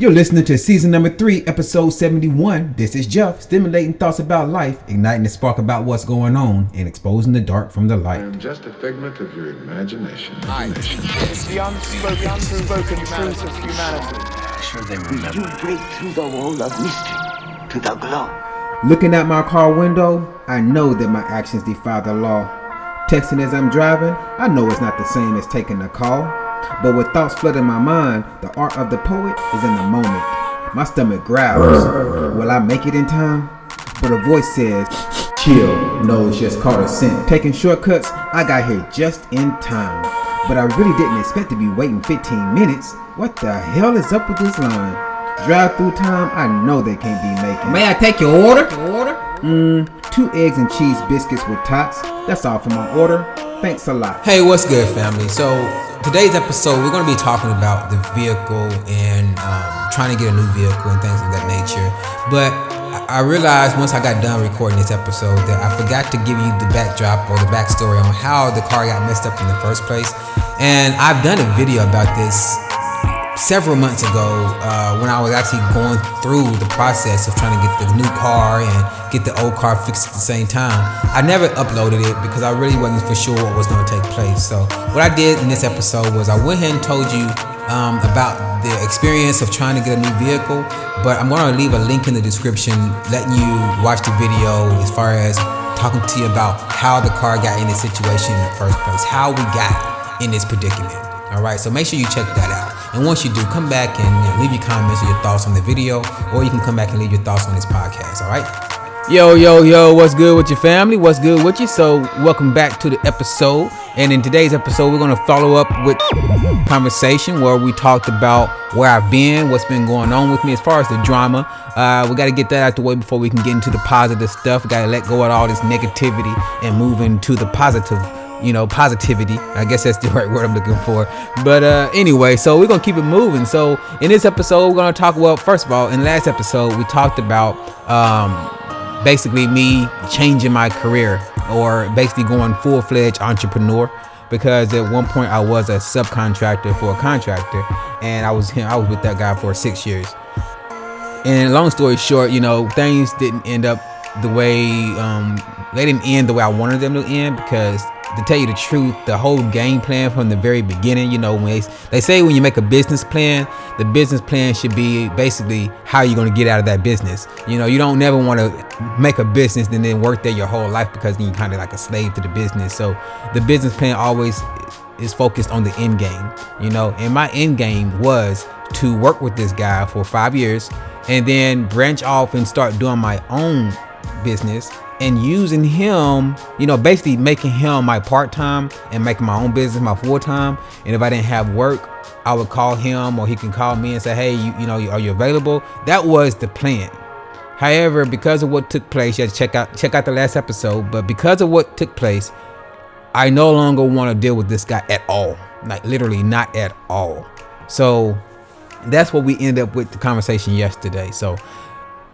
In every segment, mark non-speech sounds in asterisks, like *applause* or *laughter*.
You're listening to season number three, episode 71. This is Jeff, stimulating thoughts about life, igniting the spark about what's going on, and exposing the dark from the light. I'm just a figment of your imagination. It's the unspoken, unspoken truth of humanity. Sure they remember. You break through the wall of mystery to the glow. Looking out my car window, I know that my actions defy the law. Texting as I'm driving, I know it's not the same as taking a call. But with thoughts flooding my mind, the art of the poet is in the moment. My stomach growls. Will I make it in time? But a voice says, Chill, nose just caught a scent. Taking shortcuts, I got here just in time. But I really didn't expect to be waiting 15 minutes. What the hell is up with this line? Drive through time, I know they can't be making. May I take your order? order? Mmm, two eggs and cheese biscuits with tots. That's all for my order. Thanks a lot. Hey, what's good, family? So, today's episode, we're going to be talking about the vehicle and um, trying to get a new vehicle and things of that nature. But I I realized once I got done recording this episode that I forgot to give you the backdrop or the backstory on how the car got messed up in the first place. And I've done a video about this several months ago uh, when I was actually going through the process of trying to get the new car and get the old car fixed at the same time. I never uploaded it because I really wasn't for sure what was going to take place. So what I did in this episode was I went ahead and told you um, about the experience of trying to get a new vehicle, but I'm going to leave a link in the description letting you watch the video as far as talking to you about how the car got in this situation in the first place, how we got in this predicament. All right, so make sure you check that out. And once you do, come back and you know, leave your comments or your thoughts on the video, or you can come back and leave your thoughts on this podcast. All right. Yo, yo, yo, what's good with your family? What's good with you? So, welcome back to the episode. And in today's episode, we're going to follow up with conversation where we talked about where I've been, what's been going on with me as far as the drama. Uh, we got to get that out the way before we can get into the positive stuff. Got to let go of all this negativity and move into the positive you know, positivity. I guess that's the *laughs* right word I'm looking for. But uh, anyway, so we're gonna keep it moving. So in this episode, we're gonna talk. Well, first of all, in last episode, we talked about um, basically me changing my career or basically going full fledged entrepreneur. Because at one point I was a subcontractor for a contractor, and I was him. *laughs* I was with that guy for six years. And long story short, you know, things didn't end up the way um, they didn't end the way I wanted them to end because to tell you the truth, the whole game plan from the very beginning, you know, when they, they say when you make a business plan, the business plan should be basically how you're going to get out of that business. You know, you don't never want to make a business and then work there your whole life because you're kind of like a slave to the business. So the business plan always is focused on the end game, you know, and my end game was to work with this guy for five years and then branch off and start doing my own business and using him, you know, basically making him my part time and making my own business my full time. And if I didn't have work, I would call him or he can call me and say, hey, you, you know, are you available? That was the plan. However, because of what took place, you have to check out check out the last episode. But because of what took place, I no longer want to deal with this guy at all. Like literally not at all. So that's what we ended up with the conversation yesterday. So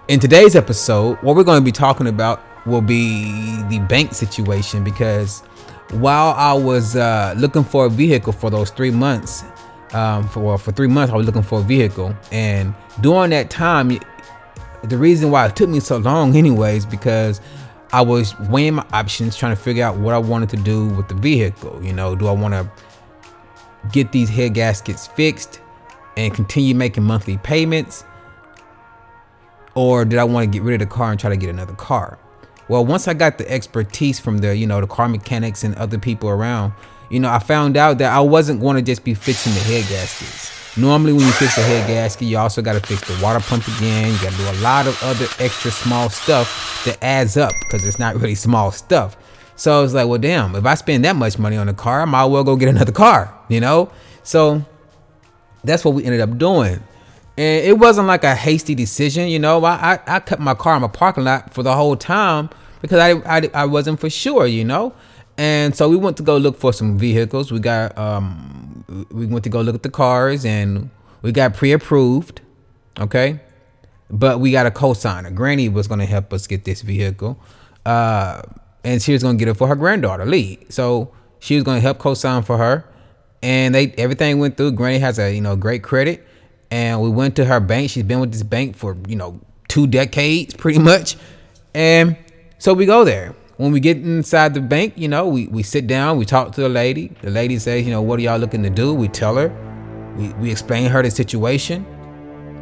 in today's episode, what we're going to be talking about will be the bank situation because while I was uh, looking for a vehicle for those three months, um, for for three months I was looking for a vehicle, and during that time, the reason why it took me so long, *laughs* anyways, because I was weighing my options, trying to figure out what I wanted to do with the vehicle. You know, do I want to get these head gaskets fixed and continue making monthly payments? or did I want to get rid of the car and try to get another car? Well, once I got the expertise from the, you know, the car mechanics and other people around, you know, I found out that I wasn't going to just be fixing the head gaskets. Normally, when you fix a head gasket, you also got to fix the water pump again. You got to do a lot of other extra small stuff that adds up because it's not really small stuff. So I was like, well, damn, if I spend that much money on a car, I might as well go get another car, you know? So that's what we ended up doing and it wasn't like a hasty decision you know. I i, I kept my car in my parking lot for the whole time because I, I i wasn't for sure you know. And so we went to go look for some vehicles. We got um we went to go look at the cars and we got pre-approved okay? But we got a co-signer. Granny was going to help us get this vehicle uh and she was going to get it for her granddaughter lee. So she was going to help co-sign for her. And they everything went through. Granny has a you know great credit and we went to her bank. She's been with this bank for you know two decades, *laughs* pretty much. And so we go there. When we get inside the bank, you know, we, we sit down, we talk to the lady. The lady says, you know, what are y'all looking to do? We tell her, we, we explain her the situation.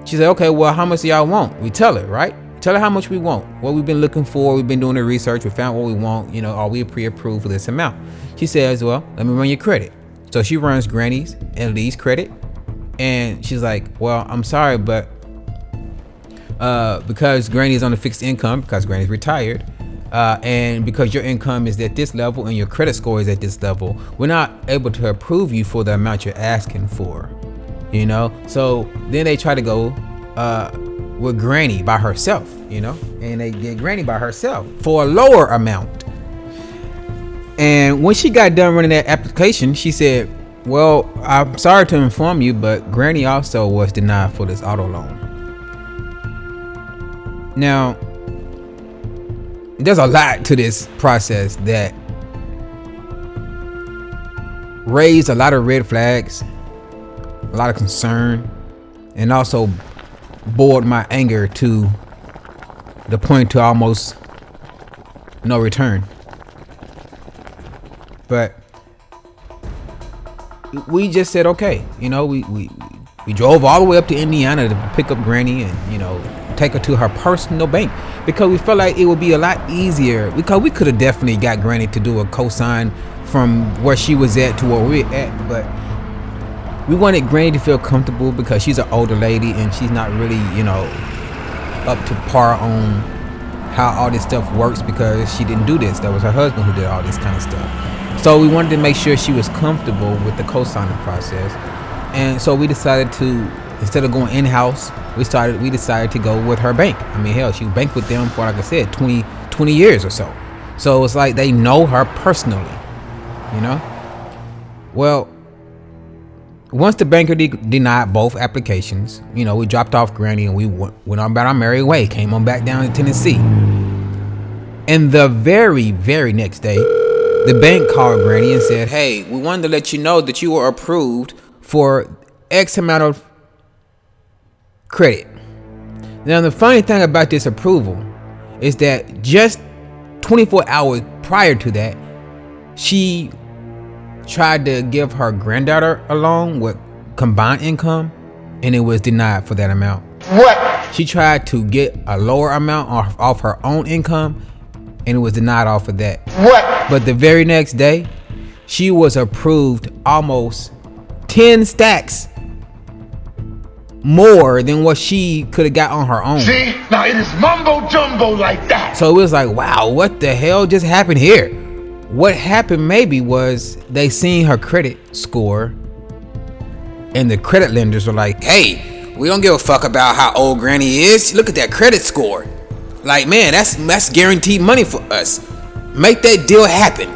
She said, okay, well, how much do y'all want? We tell her, right? Tell her how much we want, what we've been looking for. We've been doing the research. We found what we want. You know, are we pre-approved for this amount? She says, well, let me run your credit. So she runs Granny's and Lee's credit, and she's like, well, I'm sorry, but uh, because Granny's on a fixed income because Granny's retired, uh, and because your income is at this level and your credit score is at this level, we're not able to approve you for the amount you're asking for. You know, so then they try to go uh, with Granny by herself. You know, and they get Granny by herself for a lower amount. And when she got done running that application, she said, "Well, I'm sorry to inform you, but Granny also was denied for this auto loan." Now, there's a lot to this process that raised a lot of red flags, a lot of concern, and also boiled my anger to the point to almost no return. But we just said okay, you know, we, we we drove all the way up to Indiana to pick up Granny and you know take her to her personal bank because we felt like it would be a lot easier because we could have definitely got Granny to do a cosign from where she was at to where we're at, but we wanted Granny to feel comfortable because she's an older lady and she's not really, you know, up to par on how all this stuff works because she didn't do this. That was her husband who did all this kind of stuff. So we wanted to make sure she was comfortable with the co-signing process. And so we decided to instead of going in-house, we started we decided to go with her bank. I mean, hell, she banked with them for like I said, 20 20 years or so. So it's like they know her personally, you know? Well, once the banker de- denied both applications, you know, we dropped off Granny and we went, went on about our merry way, came on back down to Tennessee. And the very, very next day, the bank called Granny and said, Hey, we wanted to let you know that you were approved for X amount of credit. Now, the funny thing about this approval is that just 24 hours prior to that, she tried to give her granddaughter a loan with combined income, and it was denied for that amount. What? She tried to get a lower amount off, off her own income, and it was denied off of that. What? But the very next day, she was approved almost 10 stacks more than what she could have got on her own. See? Now it is mumbo jumbo like that. So it was like, wow, what the hell just happened here? What happened maybe was they seen her credit score, and the credit lenders were like, hey, we don't give a fuck about how old Granny is. Look at that credit score. Like, man, that's that's guaranteed money for us. Make that deal happen.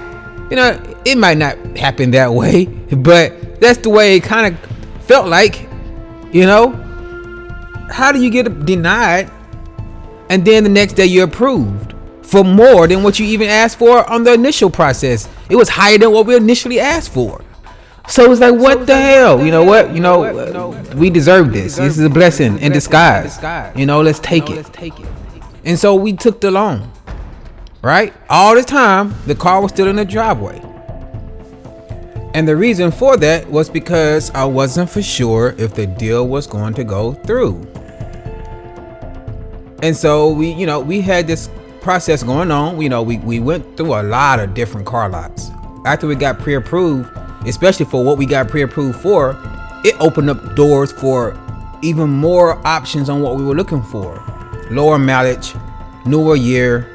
You know, it might not happen that way, *laughs* but that's the way it kind of felt like. You know, how do you get denied and then the next day you're approved for more than what you even asked for on the initial process? It was higher than what we initially asked for. So it's like, what the hell? You know what? You know, uh, we deserve this. This is a blessing in disguise. You know, let's take it. And so we took the loan. Right? All the time, the car was still in the driveway. And the reason for that was because I wasn't for sure if the deal was going to go through. And so we, you know, we had this process going on. You know, we, we went through a lot of different car lots. After we got pre approved, especially for what we got pre approved for, it opened up doors for even more options on what we were looking for lower mileage, newer year,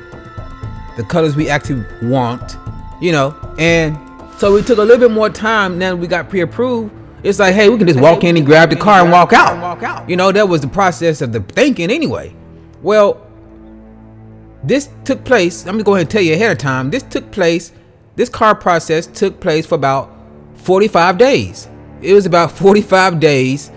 the colors we actually want, you know, and so we took a little bit more time. Now we got pre-approved. It's like, hey, we can just walk in and grab the car and walk out. You know, that was the process of the thinking anyway. Well, this took place. I'm gonna go ahead and tell you ahead of time. This took place. This car process took place for about 45 days. It was about 45 days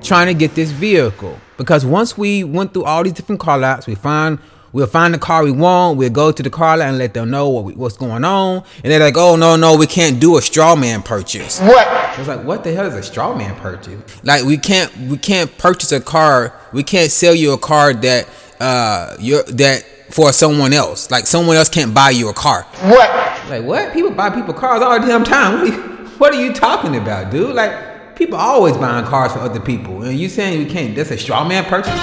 trying to get this vehicle because once we went through all these different car lots, we find We'll find the car we want. We'll go to the car lot and let them know what we, what's going on. And they're like, "Oh no, no, we can't do a straw man purchase." What? It's like, what the hell is a straw man purchase? Like, we can't we can't purchase a car. We can't sell you a car that uh you that for someone else. Like someone else can't buy you a car. What? Like what? People buy people cars all the damn time. What are you, what are you talking about, dude? Like people are always buying cars for other people, and you saying you can't? That's a straw man purchase.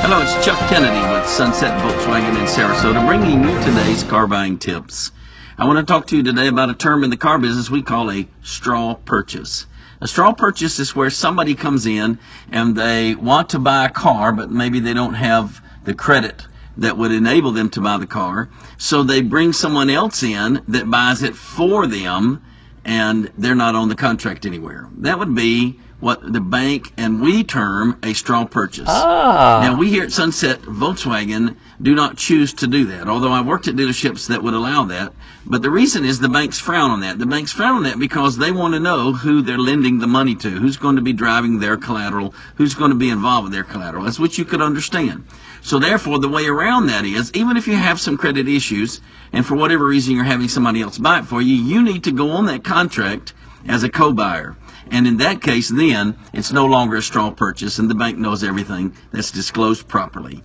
Hello, it's Chuck Kennedy with Sunset Volkswagen in Sarasota, bringing you today's car buying tips. I want to talk to you today about a term in the car business we call a straw purchase. A straw purchase is where somebody comes in and they want to buy a car, but maybe they don't have the credit that would enable them to buy the car. So they bring someone else in that buys it for them and they're not on the contract anywhere. That would be what the bank and we term a straw purchase. Ah. Now we here at Sunset Volkswagen do not choose to do that. Although I've worked at dealerships that would allow that, but the reason is the banks frown on that. The banks frown on that because they want to know who they're lending the money to, who's going to be driving their collateral, who's going to be involved with their collateral. That's what you could understand. So therefore, the way around that is, even if you have some credit issues, and for whatever reason you're having somebody else buy it for you, you need to go on that contract as a co-buyer. And in that case, then it's no longer a straw purchase, and the bank knows everything that's disclosed properly.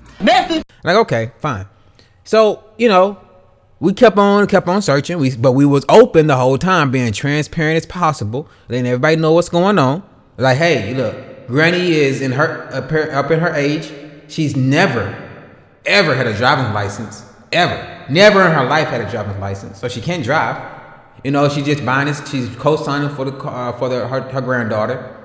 Like okay, fine. So you know, we kept on kept on searching. We but we was open the whole time, being transparent as possible, letting everybody know what's going on. Like, hey, look, Granny is in her up, her, up in her age. She's never, ever had a driving license. Ever, never in her life had a driving license, so she can't drive. You know, she's just buying this. She's co-signing for the car uh, for the, her, her granddaughter.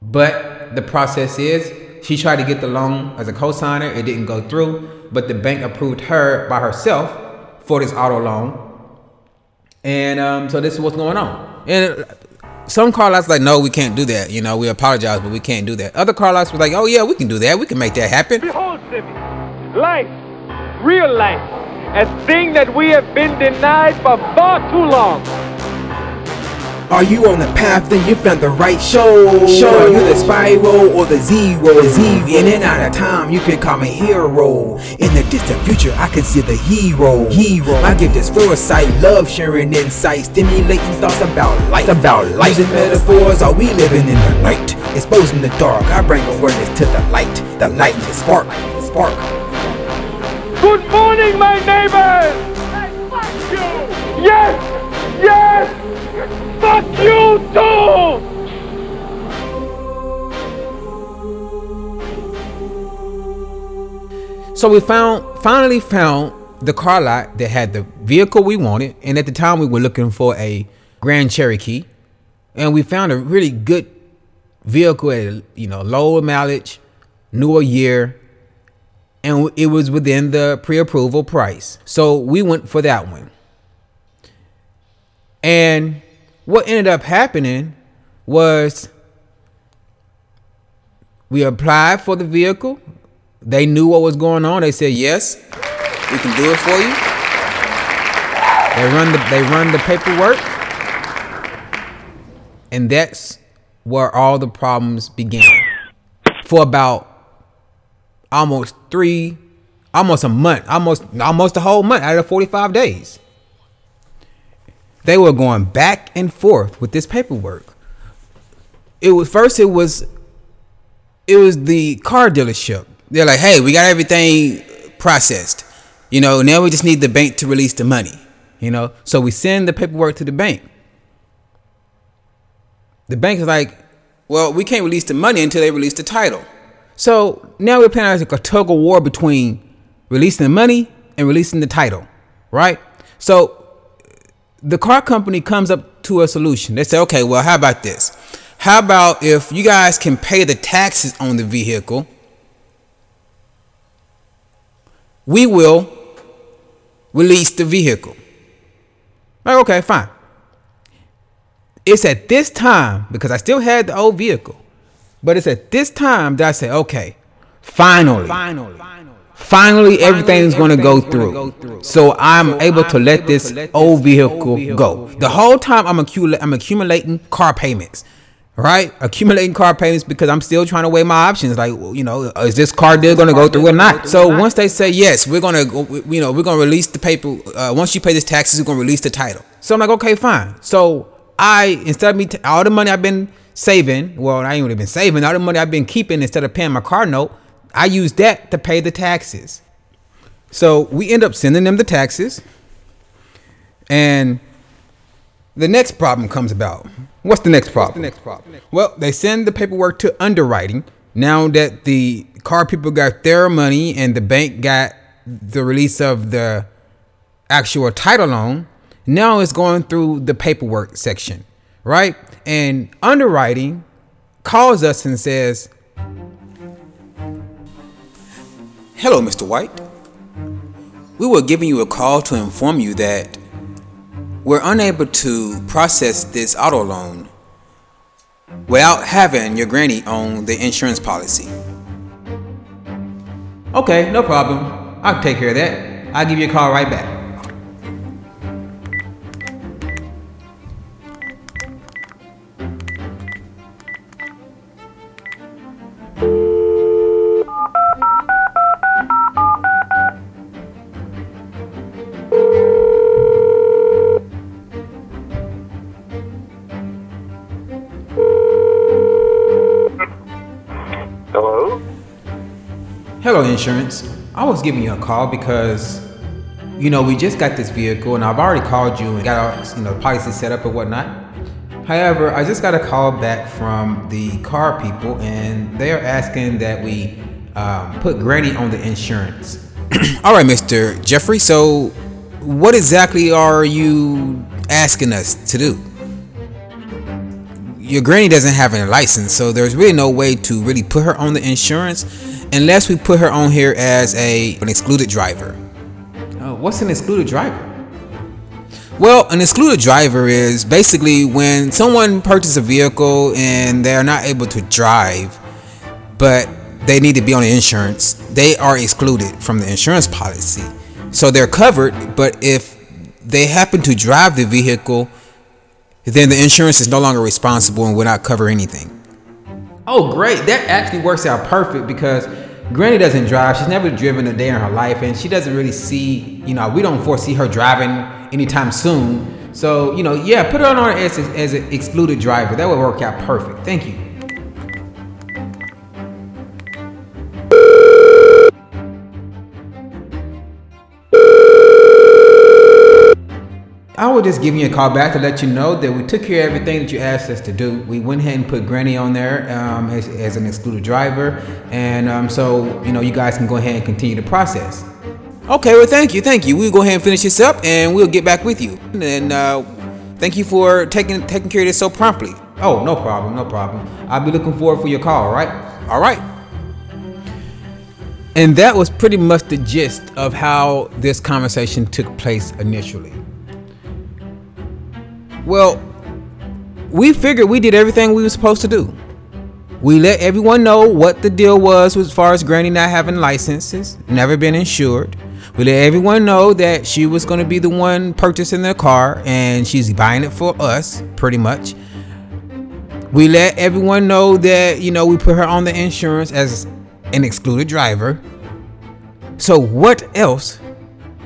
But the process is she tried to get the loan as a co-signer. It didn't go through, but the bank approved her by herself for this auto loan. And um, so this is what's going on. And some car lots like, no, we can't do that. You know, we apologize, but we can't do that. Other car lots were like, oh yeah, we can do that. We can make that happen. Behold, Simi, life, real life, a thing that we have been denied for far too long. Are you on the path? Then you found the right show. Show. Are you the spiral or the zero? The Z. In and out of time, you can call me hero. In the distant future, I can see the hero. Hero. I give this foresight, love sharing insight, stimulating thoughts about life. About life. Using metaphors, are we living in the night? Exposing the dark, I bring awareness to the light. The light, the spark, spark. Good morning, my neighbors! fuck you! Yes! Yes! Fuck you too! So we found finally found the car lot that had the vehicle we wanted, and at the time we were looking for a Grand Cherokee, and we found a really good vehicle at you know low mileage, newer year, and it was within the pre-approval price. So we went for that one. And what ended up happening was we applied for the vehicle. They knew what was going on. They said, "Yes, we can do it for you." They run the they run the paperwork. And that's where all the problems began. For about almost 3 almost a month, almost almost a whole month out of 45 days they were going back and forth with this paperwork. It was first it was it was the car dealership. They're like, "Hey, we got everything processed. You know, now we just need the bank to release the money." You know, so we send the paperwork to the bank. The bank is like, "Well, we can't release the money until they release the title." So now we're playing like a tug of war between releasing the money and releasing the title, right? So the car company comes up to a solution. They say, okay, well, how about this? How about if you guys can pay the taxes on the vehicle? We will release the vehicle. Like, okay, fine. It's at this time, because I still had the old vehicle, but it's at this time that I say, okay, finally, finally, finally everything's going to go through. So I'm able to let this old vehicle go. The whole time I'm, accumula- I'm accumulating car payments. right? Accumulating car payments because I'm still trying to weigh my options. Like, you know, is this car deal going to go through or not? So once they say yes, we're going to, you know, we're going to release the paper. Uh, once you pay this taxes, we're going to release the title. So I'm like, okay, fine. So I instead of me t- all the money I've been saving, well, I ain't really been saving all the money I've been keeping instead of paying my car note. I use that to pay the taxes. So we end up sending them the taxes, and the next problem comes about. What's the next problem? the next problem? Well, they send the paperwork to underwriting. Now that the car people got their money and the bank got the release of the actual title loan, now it's going through the paperwork section, right? And underwriting calls us and says, Hello, Mr. White. We were giving you a call to inform you that we're unable to process this auto loan without having your granny on the insurance policy. Okay, no problem. I'll take care of that. I'll give you a call right back. Insurance. I was giving you a call because, you know, we just got this vehicle and I've already called you and got our, you know, policy set up and whatnot. However, I just got a call back from the car people and they are asking that we um, put Granny on the insurance. *clears throat* All right, Mr. Jeffrey. So, what exactly are you asking us to do? your granny doesn't have any license, so there's really no way to really put her on the insurance unless we put her on here as a an excluded driver. Oh, what's an excluded driver? Well, an excluded driver is basically when someone purchases a vehicle and they're not able to drive, but they need to be on the insurance. They are excluded from the insurance policy. So they're covered, but if they happen to drive the vehicle then the insurance is no longer responsible and will not cover anything. Oh, great. That actually works out perfect because Granny doesn't drive. She's never driven a day in her life and she doesn't really see, you know, we don't foresee her driving anytime soon. So, you know, yeah, put her on as, as an excluded driver. That would work out perfect. Thank you. I will just give you a call back to let you know that we took care of everything that you asked us to do. We went ahead and put Granny on there um, as, as, an excluded driver, and um, so you know you guys can go ahead and continue the process. Okay, well, thank you, thank you. We'll go ahead and finish this up, and we'll get back with you. And uh, thank you for taking taking care of this so promptly. Oh, no problem, no problem. I'll be looking forward for your call. All right, all right. And that was pretty much the gist of how this conversation took place initially. Well, we figured we did everything we were supposed to do. We let everyone know what the deal was as far as Granny not having licenses, never been insured. We let everyone know that she was going to be the one purchasing the car and she's buying it for us, pretty much. We let everyone know that, you know, we put her on the insurance as an excluded driver. So, what else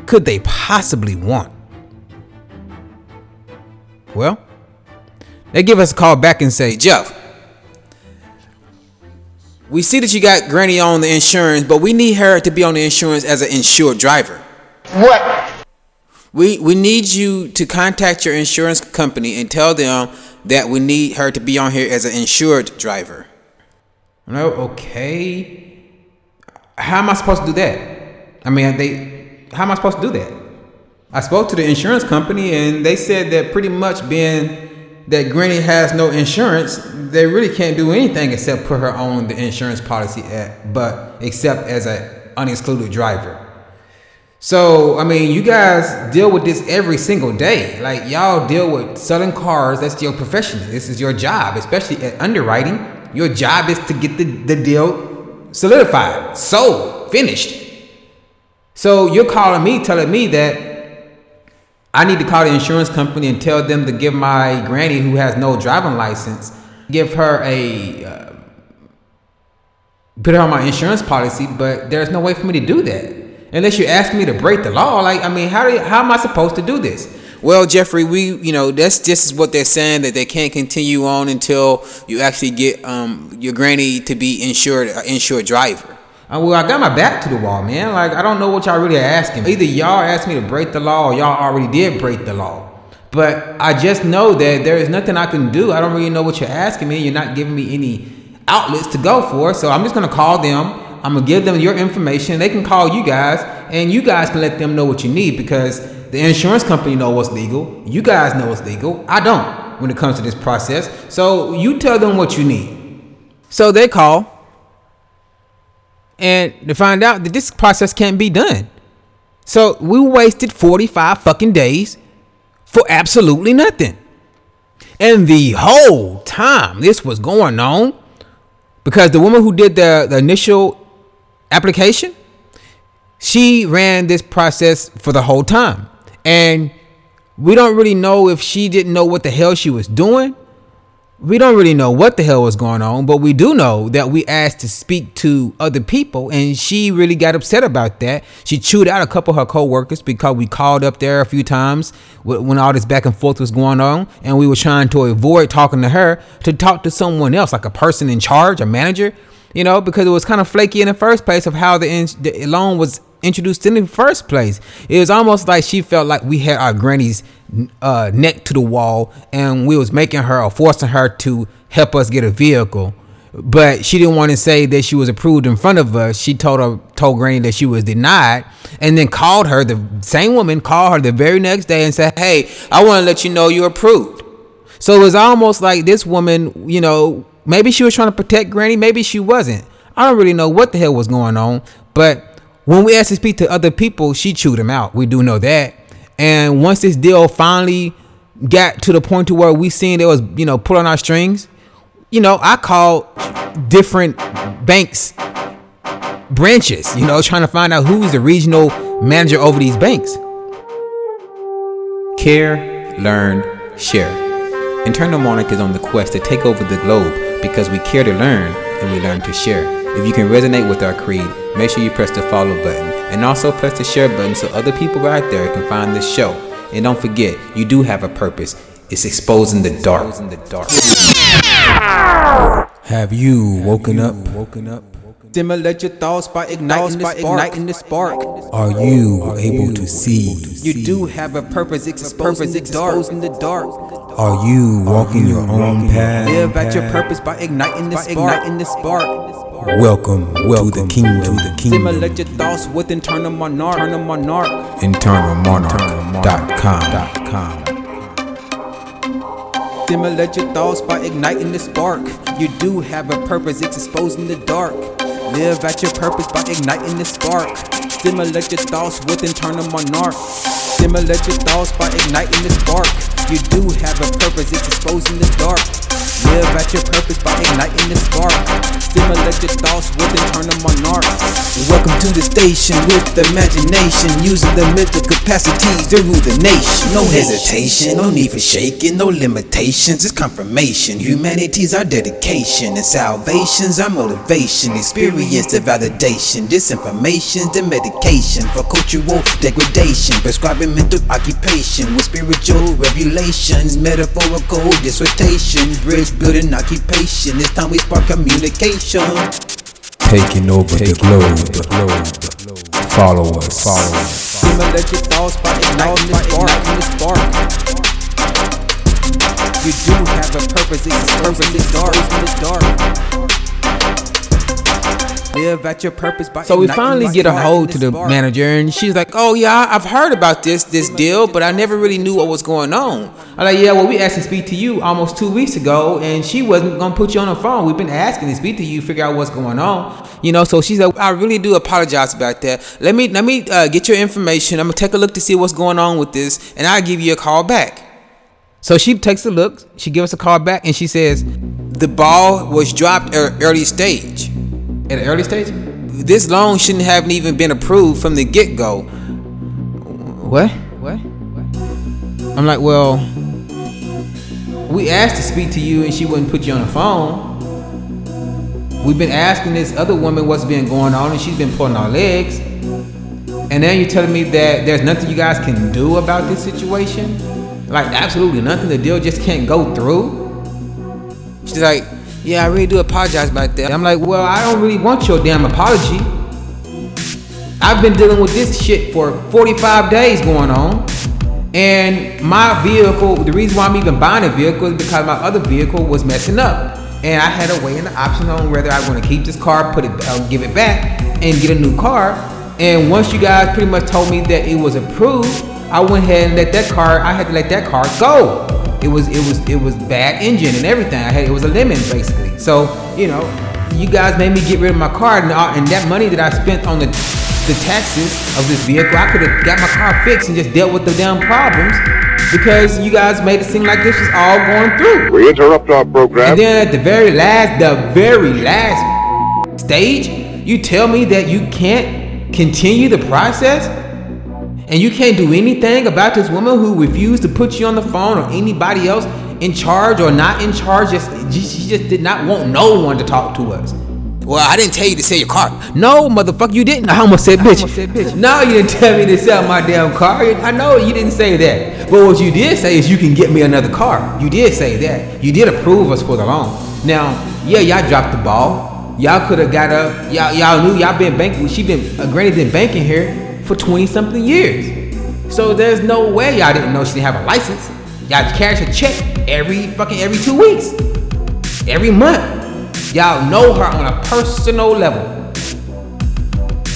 could they possibly want? Well, they give us a call back and say, Jeff, we see that you got Granny on the insurance, but we need her to be on the insurance as an insured driver. What? We we need you to contact your insurance company and tell them that we need her to be on here as an insured driver. No, okay. How am I supposed to do that? I mean, they. How am I supposed to do that? I spoke to the insurance company and they said that pretty much being that Granny has no insurance, they really can't do anything except put her on the insurance policy at, but except as an unexcluded driver. So, I mean, you guys deal with this every single day. Like, y'all deal with selling cars. That's your profession. This is your job, especially at underwriting. Your job is to get the, the deal solidified, sold, finished. So, you're calling me, telling me that I need to call the insurance company and tell them to give my granny who has no driving license give her a uh, put her on my insurance policy, but there's no way for me to do that unless you ask me to break the law. Like, I mean, how do you, how am I supposed to do this? Well, Jeffrey, we you know that's this is what they're saying that they can't continue on until you actually get um your granny to be insured insured driver. Uh, well, I got my back to the wall, man. Like I don't know what y'all really asking. Either y'all asked me to break the law, or y'all already did break the law. But I just know that there is nothing I can do. I don't really know what you're asking me. You're not giving me any outlets to go for. So I'm just gonna call them. I'm gonna give them your information. They can call you guys, and you guys can let them know what you need because the insurance company know what's legal. You guys know what's legal. I don't when it comes to this process. So you tell them what you need. So they call and to find out that this process can't be done. So we wasted 45 fucking days for absolutely nothing. And the whole time this was going on, because the woman who did the, the initial application, she ran this process for the whole time. And we don't really know if she didn't know what the hell she was doing we don't really know what the hell was going on, but we do know that we asked to speak to other people, and she really got upset about that. She chewed out a couple of her coworkers because we called up there a few times when all this back and forth was going on, and we were trying to avoid talking to her to talk to someone else, like a person in charge, a manager, you know, because it was kind of flaky in the first place of how the, in- the loan was introduced in the first place. It was almost like she felt like we had our granny's uh, neck to the wall and we was making her or forcing her to help us get a vehicle. But she didn't want to say that she was approved in front of us. She told her told Granny that she was denied, and then called her. The same woman called her the very next day and said, "Hey, I want to let you know you're approved." So it was almost like this woman, you know, maybe she was trying to protect Granny, maybe she wasn't. I don't really know what the hell was going on, but when we asked to speak to other people, she chewed him out. We do know that. And once this deal finally got to the point to where we seen it was, you know, on our strings, you know, I called different banks branches, you know, trying to find out who's the regional manager over these banks. Care, learn, share. Internal Monarch is on the quest to take over the globe because we care to learn and we learn to share. If you can resonate with our creed, make sure you press the follow button and also press the share button so other people out there can find this show. And don't forget, you do have a purpose. It's exposing the dark. Have you woken up? Woken up? Stimulate your thoughts by igniting, by the, spark. igniting the spark. Are you able to see? You do have a purpose, exposing, the, dark. in the dark. Are you walking your own path? Live at your purpose by igniting the spark. Igniting the spark. Welcome, welcome to the kingdom. To the kingdom. Stimulate your thoughts with internal monarch. Internal monarch. InternalMonarch.com. Stimulate your thoughts by igniting the spark. You do have a purpose, it's exposing the dark. Live at your purpose by igniting the spark. Stimulate your thoughts with internal monarch. Stimulate your thoughts by igniting the spark. You do have a purpose, it's exposing the dark. Live at your purpose by igniting the spark. Stimulate your thoughts with internal monarch. Welcome to the station with imagination. Using the mental capacities to rule the nation. No hesitation, no need for shaking, no limitations. It's confirmation. Humanity's our dedication, and salvation's our motivation. Experience the validation. Disinformation's the medication for cultural degradation. Prescribing mental occupation with spiritual revelations. Metaphorical dissertations. Bridge building occupation. It's time we spark communication. Taking over the globe. Follow us. Follow us. Stimulate your thoughts by igniting the spark. You do have a purpose, it's a purpose, it's dark, it's dark. Live at your purpose by so we finally get a hold to the manager, and she's like, "Oh yeah, I've heard about this this deal, but I never really knew what was going on." I'm like, "Yeah, well, we asked to speak to you almost two weeks ago, and she wasn't gonna put you on the phone. We've been asking to speak to you, figure out what's going on, you know." So she's like, "I really do apologize about that. Let me let me uh, get your information. I'm gonna take a look to see what's going on with this, and I'll give you a call back." So she takes a look, she gives us a call back, and she says, The ball was dropped at early stage. At an early stage? This loan shouldn't have even been approved from the get go. What? What? I'm like, well, we asked to speak to you and she wouldn't put you on the phone. We've been asking this other woman what's been going on and she's been pulling our legs. And then you're telling me that there's nothing you guys can do about this situation? Like absolutely nothing. The deal just can't go through. She's like, yeah, I really do apologize about that. I'm like, well, I don't really want your damn apology. I've been dealing with this shit for 45 days going on. And my vehicle, the reason why I'm even buying a vehicle is because my other vehicle was messing up. And I had a way and the option on whether I want to keep this car, put it, uh, give it back, and get a new car. And once you guys pretty much told me that it was approved, I went ahead and let that car. I had to let that car go. It was it was it was bad engine and everything. I had it was a lemon basically. So you know, you guys made me get rid of my car and, uh, and that money that I spent on the the taxes of this vehicle, I could have got my car fixed and just dealt with the damn problems because you guys made it seem like this was all going through. We interrupt our program. And then at the very last, the very last stage, you tell me that you can't continue the process and you can't do anything about this woman who refused to put you on the phone or anybody else in charge or not in charge. Just she just did not want no one to talk to us. Well, I didn't tell you to sell your car. No, motherfucker, you didn't. I almost said bitch. Said, bitch. No, you didn't tell me to sell my damn car. I know you didn't say that. But what you did say is you can get me another car. You did say that. You did approve us for the loan. Now, yeah, y'all dropped the ball. Y'all could have got up. Y'all, y'all knew y'all been banking. She been, uh, Granny been banking here for 20 something years. So there's no way y'all didn't know she didn't have a license. Y'all cash a check every fucking every two weeks, every month. Y'all know her on a personal level.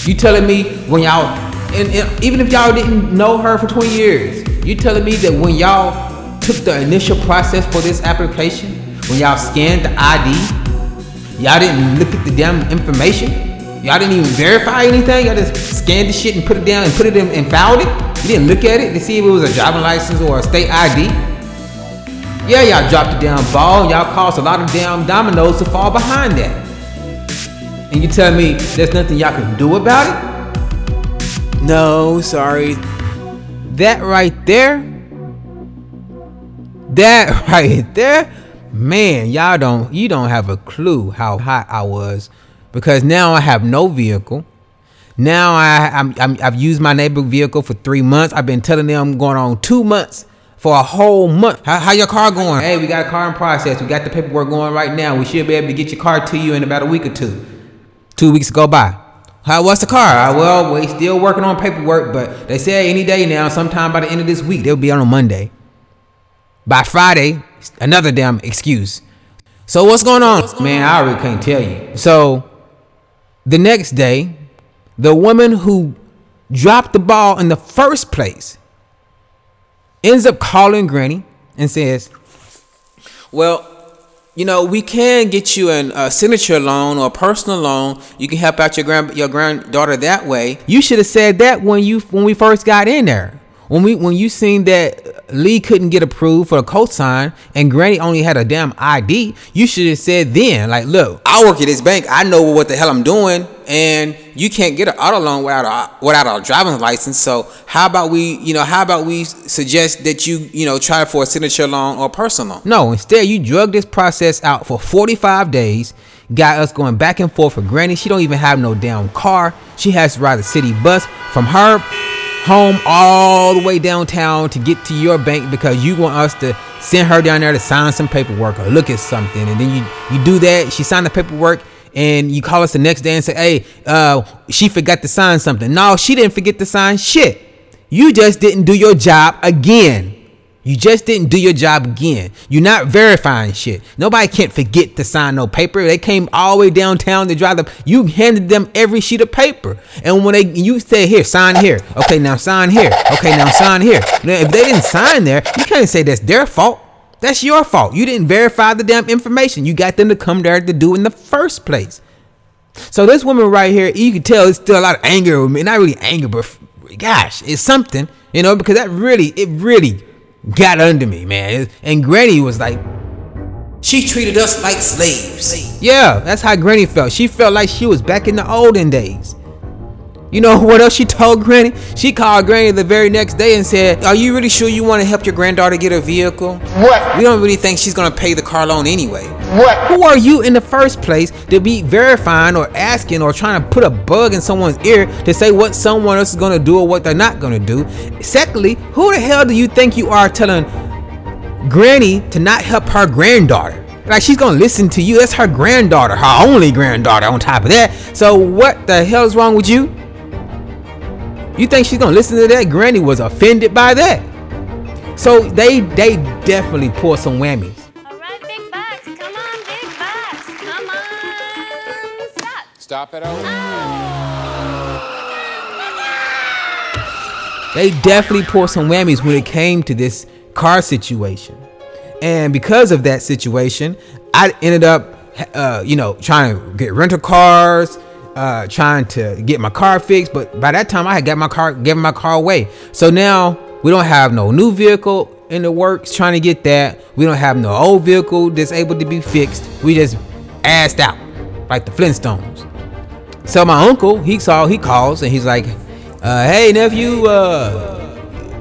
You telling me when y'all, and, and, even if y'all didn't know her for 20 years, you telling me that when y'all took the initial process for this application, when y'all scanned the ID, y'all didn't look at the damn information? Y'all didn't even verify anything? Y'all just scanned the shit and put it down and put it in and filed it? You didn't look at it to see if it was a driving license or a state ID? Yeah, y'all dropped the damn ball. Y'all caused a lot of damn dominoes to fall behind that. And you tell me there's nothing y'all can do about it? No, sorry. That right there, that *laughs* right there, man, y'all don't, you don't have a clue how hot I was because now I have no vehicle. Now I, I'm, I'm, I've used my neighbor vehicle for three months. I've been telling them I'm going on two months for a whole month. How, how your car going? Hey, we got a car in process. We got the paperwork going right now. We should be able to get your car to you in about a week or two. Two weeks go by. How what's the car? Uh, well, we still working on paperwork, but they say any day now, sometime by the end of this week, they'll be on a Monday. By Friday, another damn excuse. So what's going on? Man, I already can't tell you. So the next day, the woman who dropped the ball in the first place ends up calling Granny and says, Well, you know, we can get you an, a signature loan or a personal loan. You can help out your grand your granddaughter that way. You should have said that when you when we first got in there. When we when you seen that Lee couldn't get approved for a cosign and Granny only had a damn ID, you should have said then, like, look, I work at this bank. I know what the hell I'm doing, and you can't get an auto loan without a without a driving license. So how about we, you know, how about we suggest that you, you know, try for a signature loan or personal loan? No, instead you drug this process out for 45 days got us going back and forth for Granny. She don't even have no damn car. She has to ride a city bus from her home all the way downtown to get to your bank because you want us to send her down there to sign some paperwork or look at something. And then you you do that she signed the paperwork and you call us the next day and say hey uh she forgot to sign something. No she didn't forget to sign shit. You just didn't do your job again you just didn't do your job again. You're not verifying shit. Nobody can't forget to sign no paper. They came all the way downtown to drive up. You handed them every sheet of paper, and when they you say here, sign here. Okay, now sign here. Okay, now sign here. Now, if they didn't sign there, you can't say that's their fault. That's your fault. You didn't verify the damn information. You got them to come there to do in the first place. So this woman right here, you can tell it's still a lot of anger with me. Not really anger, but gosh, it's something, you know, because that really, it really got under me, man. And Granny was like, she treated us like slaves. Yeah, that's how Granny felt. She felt like she was back in the olden days. You know *laughs* what else she told Granny? She called Granny the very next day and said, Are you really sure you want to help your granddaughter get a vehicle? What? We don't really think she's going to pay the car loan anyway. What? Who are you in the first place to be verifying or asking or trying to put a bug in someone's ear to say what someone else is going to do or what they're not going to do? Secondly, who the hell do you think you are telling Granny to not help her granddaughter? Like she's gonna listen to you. That's her granddaughter, her only granddaughter. On top of that, so what the hell is wrong with you? You think she's gonna listen to that? Granny was offended by that. So they they definitely pour some whammies. All right, big bucks. Come on, big bucks. Come on. Stop. Stop it over. They definitely pour some whammies when it came to this car situation. And because of that situation, I ended up, uh, you know, trying to get rental cars, uh, trying to get my car fixed. But by that time, I had got my car, given my car away. So now we don't have no new vehicle in the works trying to get that. We don't have no old vehicle that's able to be fixed. We just assed out like the Flintstones. So my uncle, he saw, he calls and he's like, uh, "Hey nephew, uh,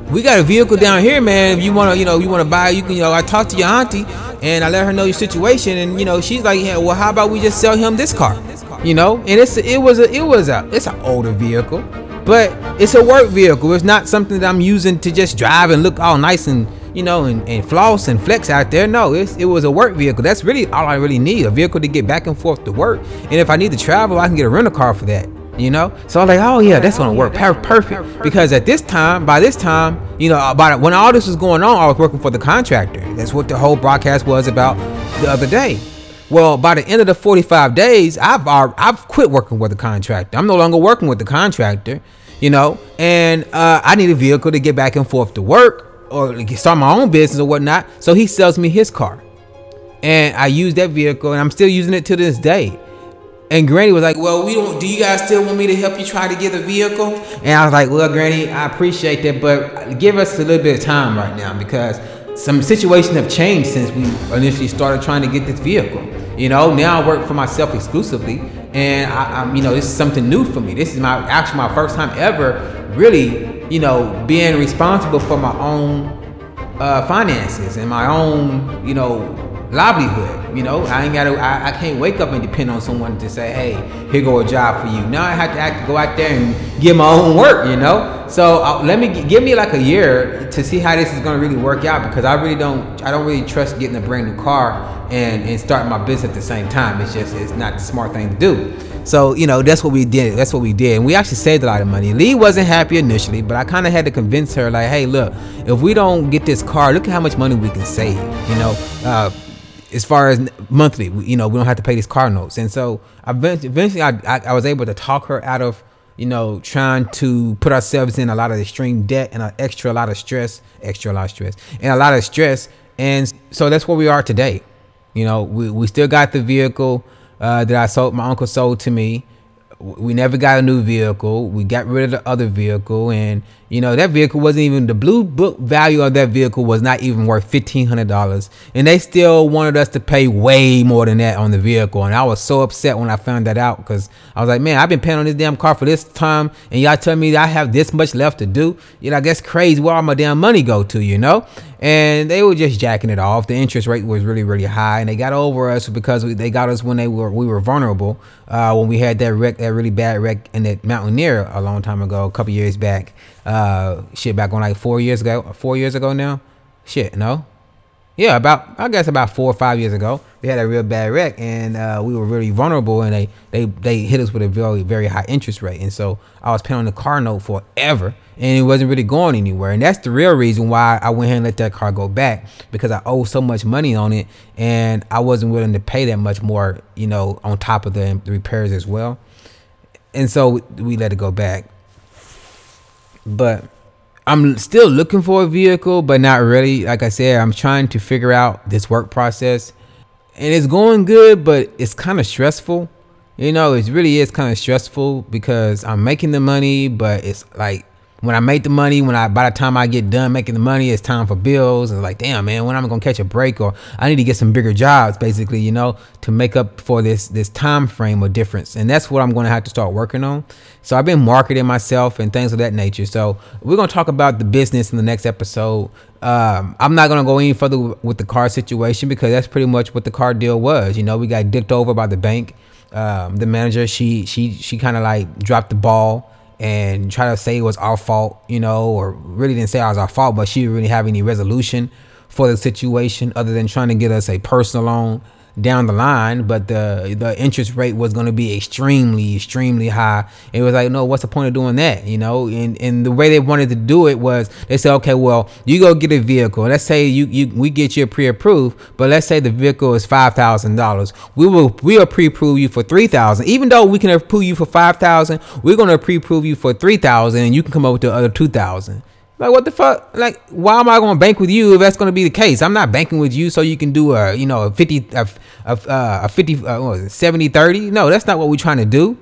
we got a vehicle down here, man. If you wanna, you know, you wanna buy, you can, you know, I talked to your auntie and I let her know your situation, and you know, she's like, yeah, well, how about we just sell him this car, you know? And it's it was a it was a it's an older vehicle, but it's a work vehicle. It's not something that I'm using to just drive and look all nice and you know and, and floss and flex out there. No, it's, it was a work vehicle. That's really all I really need a vehicle to get back and forth to work. And if I need to travel, I can get a rental car for that you know so i'm like oh yeah that's gonna work per- perfect because at this time by this time you know uh, about when all this was going on i was working for the contractor that's what the whole broadcast was about the other day well by the end of the 45 days i've i've quit working with the contractor i'm no longer working with the contractor you know and uh, i need a vehicle to get back and forth to work or start my own business or whatnot so he sells me his car and i use that vehicle and i'm still using it to this day and Granny was like, "Well, we don't. Do you guys still want me to help you try to get a vehicle?" And I was like, "Well, Granny, I appreciate that, but give us a little bit of time right now because some situations have changed since we initially started trying to get this vehicle. You know, now I work for myself exclusively, and I, I'm, you know, this is something new for me. This is my actually my first time ever really, you know, being responsible for my own uh, finances and my own, you know, livelihood. You know, I ain't gotta, I, I can't wake up and depend on someone to say, hey, here go a job for you. Now I have to act, go out there and get my own work. You know, so uh, let me give me like a year to see how this is gonna really work out because I really don't, I don't really trust getting a brand new car and and starting my business at the same time. It's just, it's not the smart thing to do. So you know that's what we did. That's what we did, and we actually saved a lot of money. Lee wasn't happy initially, but I kind of had to convince her, like, hey, look, if we don't get this car, look at how much money we can save. You know, uh, as far as monthly, you know, we don't have to pay these car notes. And so eventually, I, I, I was able to talk her out of, you know, trying to put ourselves in a lot of extreme debt and an extra lot of stress, extra lot of stress, and a lot of stress. And so that's where we are today. You know, we, we still got the vehicle uh, that I sold, my uncle sold to me. We never got a new vehicle. We got rid of the other vehicle, and you know that vehicle wasn't even the blue book value of that vehicle was not even worth fifteen hundred dollars, and they still wanted us to pay way more than that on the vehicle, and I was so upset when I found that out because I was like, man, I've been paying on this damn car for this time, and y'all tell me I have this much left to do. You know, guess crazy where all my damn money go to, you know? And they were just jacking it off. The interest rate was really, really high, and they got over us because we, they got us when they were we were vulnerable. Uh, when we had that wreck, that really bad wreck in that Mountaineer a long time ago, a couple years back. Uh, shit, back on like four years ago, four years ago now. Shit, no, yeah, about I guess about four or five years ago, we had a real bad wreck, and uh, we were really vulnerable, and they they they hit us with a very very high interest rate, and so I was paying on the car note forever, and it wasn't really going anywhere, and that's the real reason why I went ahead and let that car go back because I owed so much money on it, and I wasn't willing to pay that much more, you know, on top of the, the repairs as well, and so we let it go back, but. I'm still looking for a vehicle, but not really. Like I said, I'm trying to figure out this work process. And it's going good, but it's kind of stressful. You know, it really is kind of stressful because I'm making the money, but it's like when I make the money, when I by the time I get done making the money, it's time for bills. And like, damn man, when am I gonna catch a break? Or I need to get some bigger jobs, basically, you know, to make up for this this time frame of difference. And that's what I'm gonna have to start working on. So I've been marketing myself and things of that nature. So we're gonna talk about the business in the next episode. Um, I'm not gonna go any further with the car situation because that's pretty much what the car deal was. You know, we got dicked over by the bank. Um, the manager, she she she kind of like dropped the ball and try to say it was our fault, you know, or really didn't say it was our fault, but she didn't really have any resolution for the situation other than trying to get us a personal loan down the line, but the the interest rate was going to be extremely, extremely high. It was like, no, what's the point of doing that? You know, and and the way they wanted to do it was they said, okay, well, you go get a vehicle. Let's say you you we get you pre-approved, but let's say the vehicle is five thousand dollars. We will we'll pre-approve you for three thousand. Even though we can approve you for five thousand, we're going to pre-approve you for three thousand, and you can come up with the other two thousand. Like what the fuck? Like why am I going to bank with you if that's going to be the case? I'm not banking with you so you can do a you know a 50 a a, uh, a 50 uh, it, 70 30. No, that's not what we're trying to do.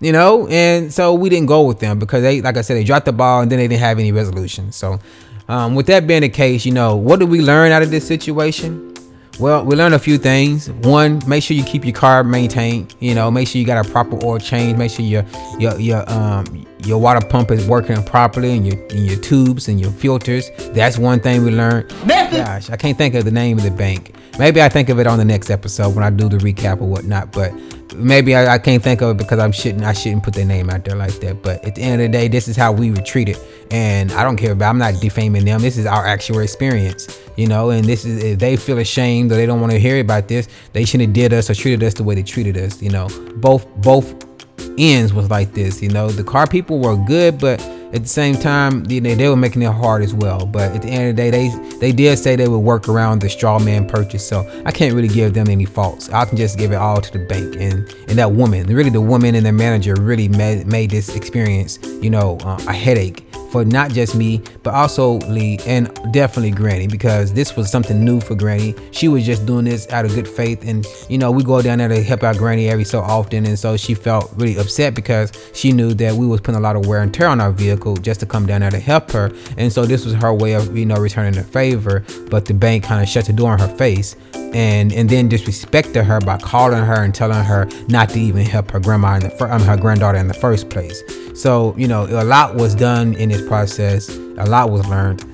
You know, and so we didn't go with them because they like I said they dropped the ball and then they didn't have any resolution. So um, with that being the case, you know, what did we learn out of this situation? Well, we learned a few things. One, make sure you keep your car maintained. You know, make sure you got a proper oil change. Make sure your your your um your water pump is working properly and your and your tubes and your filters. That's one thing we learned. Gosh, I can't think of the name of the bank. Maybe I think of it on the next episode when I do the recap or whatnot. But maybe I, I can't think of it because I'm shouldn't I shouldn't put their name out there like that. But at the end of the day, this is how we were treated, and I don't care about. I'm not defaming them. This is our actual experience, you know. And this is if they feel ashamed or they don't want to hear about this, they shouldn't have did us or treated us the way they treated us. You know, both both ends was like this. You know, the car people were good, but at the same time, they, they were making it hard as well. But at the end of the day, they they did say they would work around the straw man purchase. So I can't really give them any faults. I can just give it all to the bank and and that woman. Really, the woman and the manager really made made this experience, you know, uh, a headache for not just me, but also Lee and definitely Granny because this was something new for Granny. She was just doing this out of good faith, and you know we go down there to help out Granny every so often, and so she felt really upset because she knew that we was putting a lot of wear and tear on our vehicle just to come down there to help her, and so this was her way of you know returning the favor. But the bank kind of shut the door in her face and and then disrespected her by calling her and telling her not to even help her grandma and the um, her granddaughter in the first place. So you know a lot was done in this process. A lot was learned.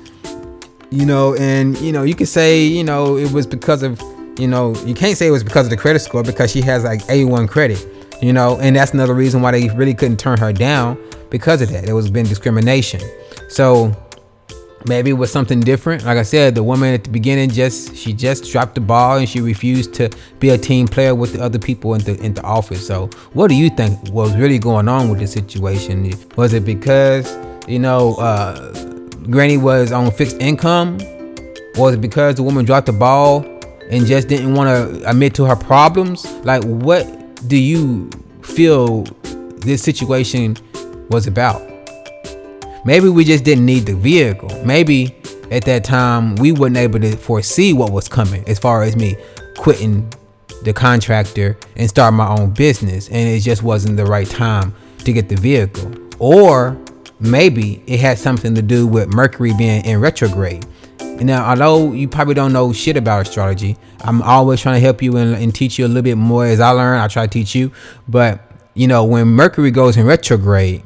You know, and you know you could say you know it was because of you know you can't say it was because of the credit score because she has like A1 credit. You know, and that's another reason why they really couldn't turn her down because of that. There was been discrimination. So maybe it was something different. Like I said, the woman at the beginning just she just dropped the ball and she refused to be a team player with the other people in the in the office. So what do you think was really going on with the situation? Was it because you know uh, Granny was on fixed income? Was it because the woman dropped the ball and just didn't want to admit to her problems? Like what do you feel this situation was about? Maybe we just didn't need the vehicle. Maybe at that time we weren't able to foresee what was coming as far as me quitting the contractor and start my own business and it just wasn't the right time to get the vehicle. Or maybe it had something to do with Mercury being in retrograde. Now, although you probably don't know shit about astrology, I'm always trying to help you and, and teach you a little bit more as I learn. I try to teach you, but you know, when Mercury goes in retrograde,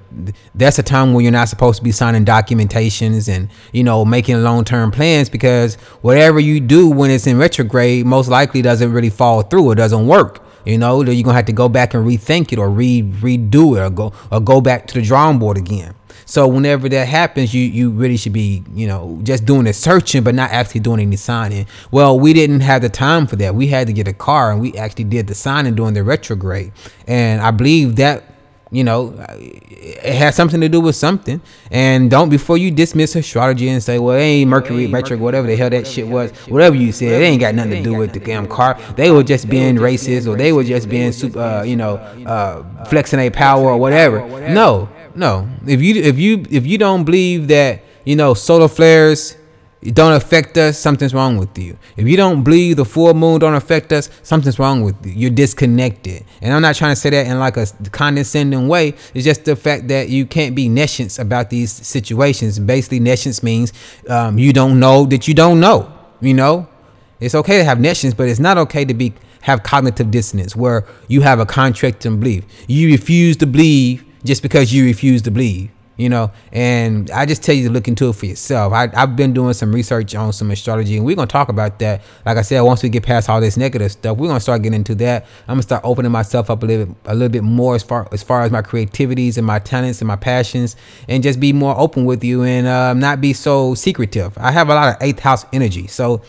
that's a time when you're not supposed to be signing documentations and, you know, making long term plans because whatever you do when it's in retrograde most likely doesn't really fall through. It doesn't work. You know, you're gonna have to go back and rethink it or re redo it or go or go back to the drawing board again. So whenever that happens, you you really should be you know just doing the searching, but not actually doing any signing. Well, we didn't have the time for that. We had to get a car, and we actually did the signing during the retrograde. And I believe that you know it has something to do with something. And don't before you dismiss astrology and say, well, hey, Mercury retrograde, whatever the hell that shit was, whatever you said, it ain't got nothing to do with the damn car. They were just being racist, or they were just being super, uh, you know, uh, flexing their power or whatever. No, no. If you if you if you don't believe that you know solar flares don't affect us, something's wrong with you. If you don't believe the full moon don't affect us, something's wrong with you. You're disconnected. And I'm not trying to say that in like a condescending way. It's just the fact that you can't be nescience about these situations. Basically, nescience means um, you don't know that you don't know. You know, it's okay to have nescience, but it's not okay to be have cognitive dissonance where you have a contract and belief. You refuse to believe just because you refuse to believe you know? And i just tell you to look into it for yourself. I, have been doing some research on some astrology and we're going to talk about that. Like i said once we get past all this negative stuff we're going to start getting into that. I'm going to start opening myself up a little bit a little bit more as far as far as my creativities and my talents and my passions and just be more open with you and uh, not be so secretive. I have a lot of eighth house energy so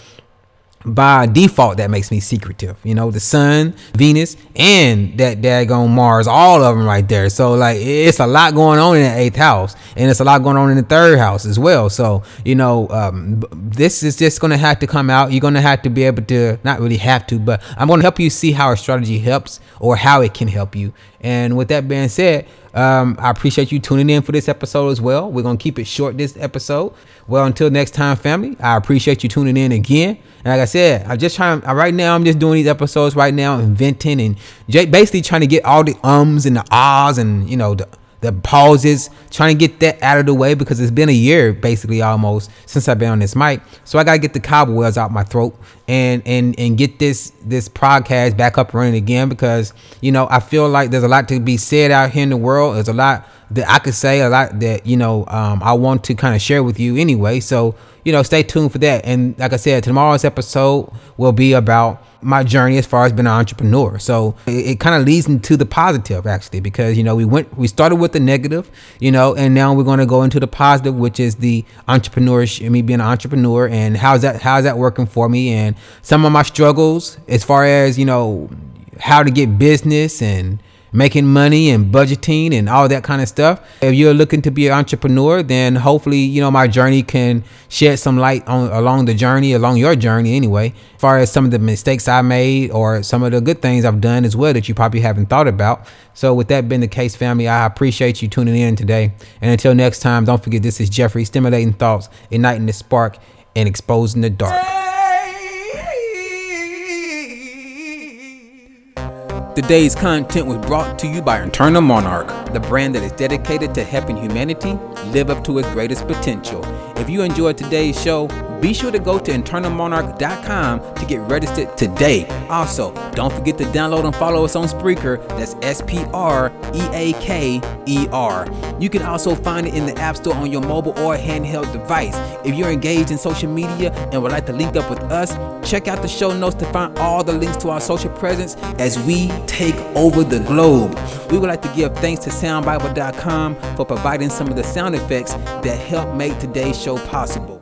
by default that makes me secretive you know the sun venus and that daggone mars all of them right there. So like it's a lot going on in the eighth house and it's a lot going on in the third house as well. So you know um, this is just to have to come out. You're to have to be able to not really have to but i'm to help you see how astrology helps or how it can help you. And with that being said um, I appreciate you tuning in for this episode as well. We're going to keep it short this episode. Well, until next time, family, I appreciate you tuning in again. And like I said, I'm just trying, right now, I'm just doing these episodes right now, inventing and basically trying to get all the ums and the ahs and, you know, the the pauses, trying to get that out of the way because it's been a year basically almost since I've been on this mic. So I gotta get the cobwebs out my throat and and and get this this podcast back up running again because you know I feel like there's a lot to be said out here in the world. There's a lot that I could say, a lot that you know um, I want to kind of share with you anyway. So you know, stay tuned for that. And like I said, tomorrow's episode will be about my journey as far as being an entrepreneur. So it, it kind of leads into the positive actually, because you know we went we started with the negative, you know, and now we're going to go into the positive, which is the entrepreneurship, me being an entrepreneur, and how's that how's that working for me, and some of my struggles as far as you know how to get business and making money and budgeting and all that kind of stuff. If you're looking to be an entrepreneur, then hopefully, you know, my journey can shed some light on along the journey, along your journey anyway, as far as some of the mistakes I made or some of the good things I've done as well that you probably haven't thought about. So with that being the case, family, I appreciate you tuning in today. And until next time, don't forget this is Jeffrey stimulating thoughts, igniting the spark, and exposing the dark. Today's content was brought to you by Internal Monarch, the brand that is dedicated to helping humanity live up to its greatest potential. If you enjoyed today's show, be sure to go to internalmonarch.com to get registered today. Also, don't forget to download and follow us on Spreaker. That's S P R E A K E R. You can also find it in the App Store on your mobile or handheld device. If you're engaged in social media and would like to link up with us, check out the show notes to find all the links to our social presence as we take over the globe. We would like to give thanks to soundbible.com for providing some of the sound effects that help make today's show possible.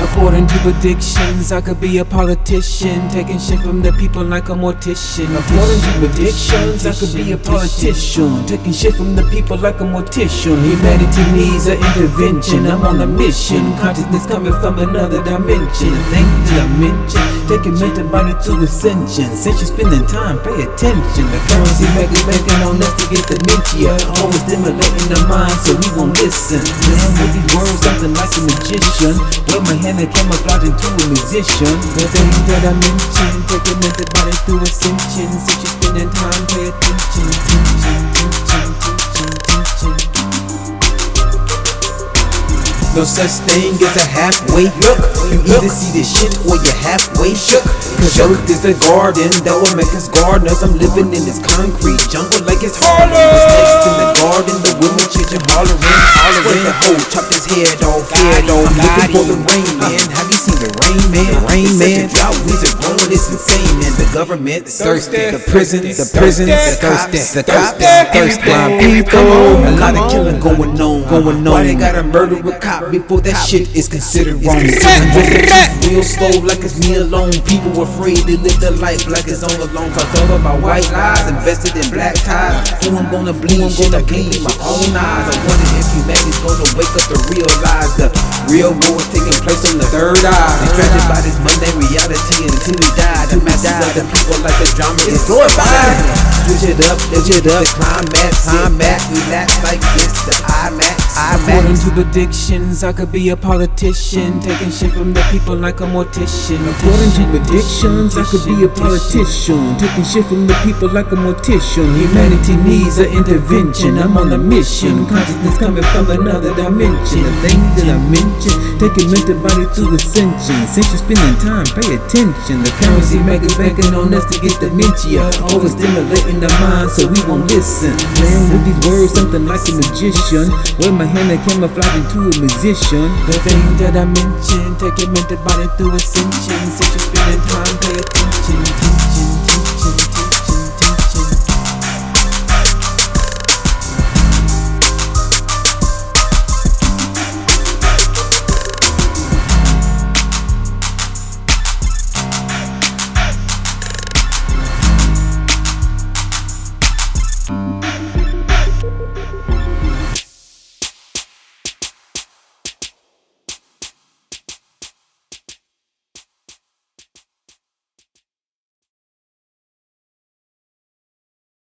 According to predictions, I could be a politician, taking shit from the people like a mortician. According to predictions, I could be a politician, taking shit from the people like a mortician. Humanity needs an intervention. I'm on a mission. Consciousness coming from another dimension. Think mention, taking mental body to ascension. Since you're spending time, pay attention. The currency making making on us to get dementia. Always stimulating the mind, so we won't listen. Playing with these words, something like a magician. With my hand and camouflage into a musician. The things that I mentioned, taking mental body through ascension. Since you're spending time, pay attention. Attention, attention, attention, attention. No such thing as a halfway hook. You either see the shit or you're halfway shook. Cause Earth is a garden that will make us gardeners. I'm living in this concrete jungle like it's Harlem. What's next in the garden? The women changing hollering, hollering. The hoe chopped his head off, head off. Looking for the rain man. Have you seen the rain man? The Rain man. Drought weeds are growing, it's insane. And the government thirsty. The prisons, the prisons, the thirsty, the cops, thirsty. Come on, a lot of killing going on, going on. Why they gotta murder a cop before that shit is considered wrong? Real slow, like it's me alone. People were afraid to live the life like it's on alone. Cause all of my white lies invested in black ties. Who I'm gonna bleed, I'm gonna bleed my own eyes. I wonder if humanity's gonna wake up to realize the real war taking place on the third eye. Distracted by this mundane reality until we die. The masses of the people like the drama is glorified. Switch it up, switch it up, climax, climax, relax like this, the IMAX, According to predictions, I could be a politician, taking shit from the people like a mortician. According to predictions, I could be a politician, taking shit from the people like a mortician. Humanity needs an intervention. I'm on a mission. Consciousness coming from another dimension. The things that I mentioned, taking mental body through ascension. Since you're spending time, pay attention. The currency maker banking on us to get dementia. The mind so we won't listen. Playing with these words, something like a magician. Wear my hand and camouflage into a musician. The thing that I mentioned, taking mental body through ascension. Since you're spending time, pay attention.